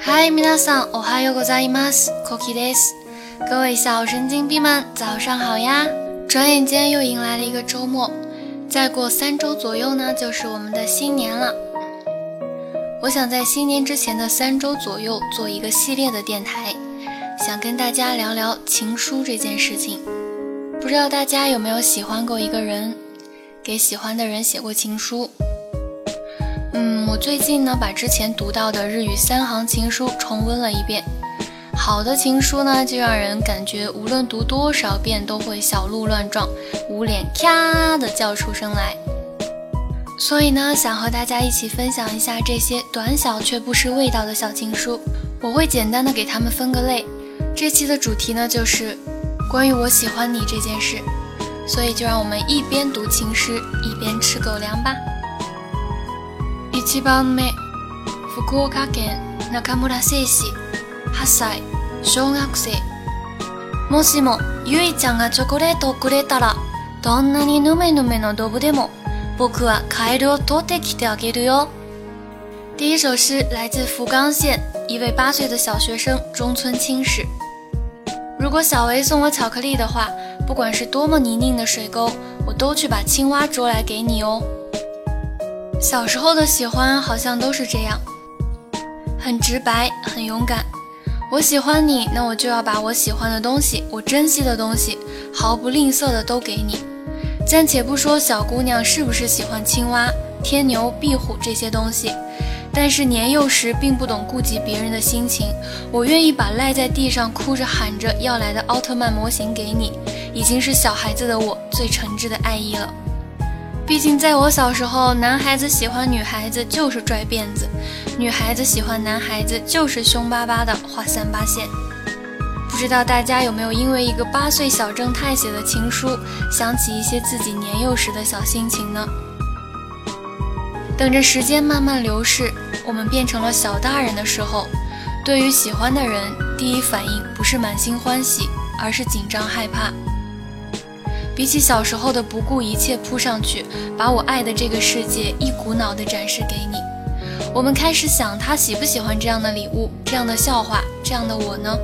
嗨，皆さん、おはようございます。Cookie です。各位小神经病们，早上好呀！转眼间又迎来了一个周末，再过三周左右呢，就是我们的新年了。我想在新年之前的三周左右做一个系列的电台，想跟大家聊聊情书这件事情。不知道大家有没有喜欢过一个人，给喜欢的人写过情书？ 嗯，我最近呢把之前读到的日语三行情书重温了一遍。好的情书呢，就让人感觉无论读多少遍都会小鹿乱撞，捂脸咔的叫出声来。所以呢，想和大家一起分享一下这些短小却不失味道的小情书。我会简单的给他们分个类。这期的主题呢就是。关于我喜欢你这件事，所以就让我们一边读情诗一边吃狗粮吧。一番目、福岡県中村誠司、8歳、小学生。もしもゆいちゃんがチョコレートをくれたら、どんなにぬめぬめのドブでも、僕はカエルを取ってきてあげるよ。第一首诗来自福冈县一位八岁的小学生中村清史。如果小维送我巧克力的话，不管是多么泥泞的水沟，我都去把青蛙捉来给你哦。小时候的喜欢好像都是这样，很直白，很勇敢。我喜欢你，那我就要把我喜欢的东西，我珍惜的东西，毫不吝啬的都给你。暂且不说小姑娘是不是喜欢青蛙、天牛、壁虎这些东西。但是年幼时并不懂顾及别人的心情，我愿意把赖在地上哭着喊着要来的奥特曼模型给你，已经是小孩子的我最诚挚的爱意了。毕竟在我小时候，男孩子喜欢女孩子就是拽辫子，女孩子喜欢男孩子就是凶巴巴的画三八线。不知道大家有没有因为一个八岁小正太写的情书，想起一些自己年幼时的小心情呢？等着时间慢慢流逝，我们变成了小大人的时候，对于喜欢的人，第一反应不是满心欢喜，而是紧张害怕。比起小时候的不顾一切扑上去，把我爱的这个世界一股脑的展示给你，我们开始想他喜不喜欢这样的礼物，这样的笑话，这样的我呢？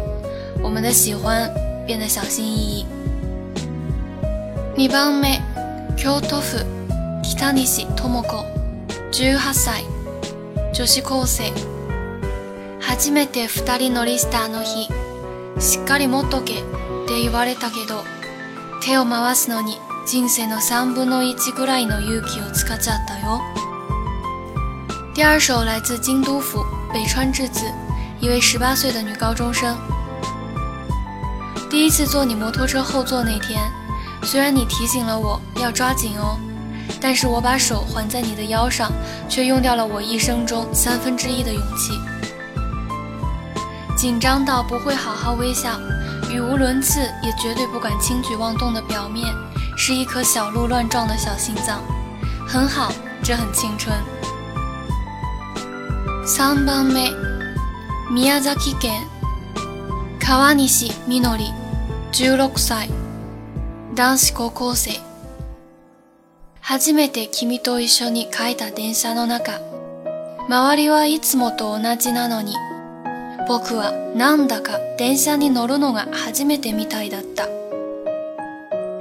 我们的喜欢变得小心翼翼。二番目、京都府北西智子。18歳女子高生初めて二人乗りしたあの日しっかり持っとけって言われたけど 手を回すのに人生の三分の一ぐらいの勇気を使っちゃったよ。第二首来自京都府北川智子，一位十八岁的女高中生。第一次坐你摩托车后座那天，虽然你提醒了我要抓紧哦。但是我把手环在你的腰上，却用掉了我一生中三分之一的勇气。 紧张到不会好好微笑，语无伦次，也绝对不敢轻举妄动的表面，是一颗小鹿乱撞的小心脏。很好，这很青春。三番目、宮崎県川西みのり、十六歳、男子高校生。初めて君と一緒に書いた電車の中。周りはいつもと同じなのに、 僕はなんだか電車に乗るのが初めてみたいだった。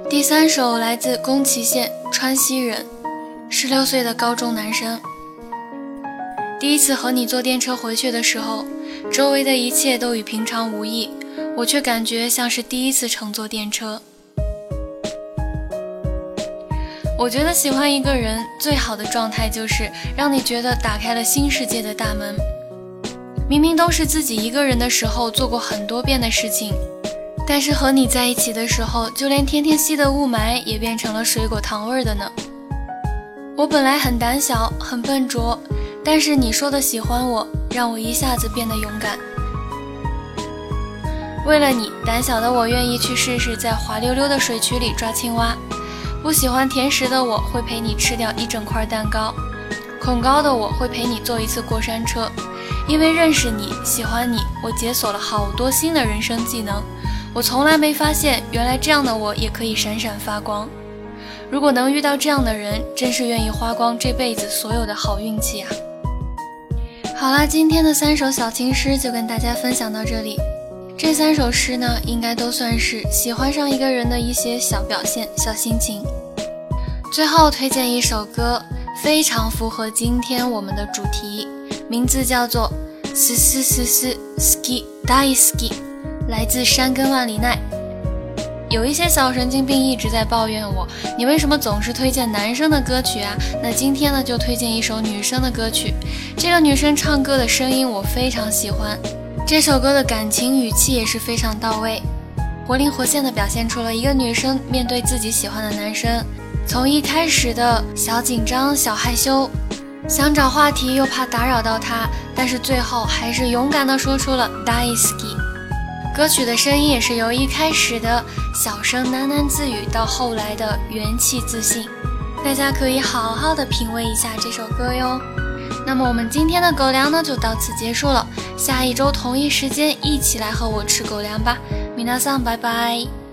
第三首来自宫崎县川西人，十六岁的高中男生。第一次和你坐电车回去的时候，周围的一切都与平常无异，我却感觉像是第一次乘坐电车。我觉得喜欢一个人最好的状态就是让你觉得打开了新世界的大门。 明明都是自己一个人的时候做过很多遍的事情，但是和你在一起的时候，就连天天吸的雾霾也变成了水果糖味的呢。我本来很胆小，很笨拙，但是你说的喜欢我，让我一下子变得勇敢。为了你，胆小的我愿意去试试在滑溜溜的水渠里抓青蛙。不喜欢甜食的我会陪你吃掉一整块蛋糕，恐高的我会陪你坐一次过山车，因为认识你喜欢你，我解锁了好多新的人生技能。我从来没发现，原来这样的我也可以闪闪发光。如果能遇到这样的人，真是愿意花光这辈子所有的好运气啊！好啦，今天的三首小情诗就跟大家分享到这里。这三首诗呢，应该都算是喜欢上一个人的一些小表现、小心情。最后推荐一首歌，非常符合今天我们的主题，名字叫做《斯斯斯斯 ski dai ski》，来自山根万里奈。有一些小神经病一直在抱怨我，你为什么总是推荐男生的歌曲啊？那今天呢，就推荐一首女生的歌曲。这个女生唱歌的声音我非常喜欢，这首歌的感情语气也是非常到位，活灵活现的表现出了一个女生面对自己喜欢的男生，从一开始的小紧张、小害羞，想找话题又怕打扰到他，但是最后还是勇敢的说出了 Daisuki。歌曲的声音也是由一开始的小声喃喃自语，到后来的元气自信。大家可以好好的品味一下这首歌哟。那么我们今天的狗粮呢，就到此结束了。下一周同一时间，一起来和我吃狗粮吧。米娜桑，拜拜。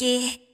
Mickey.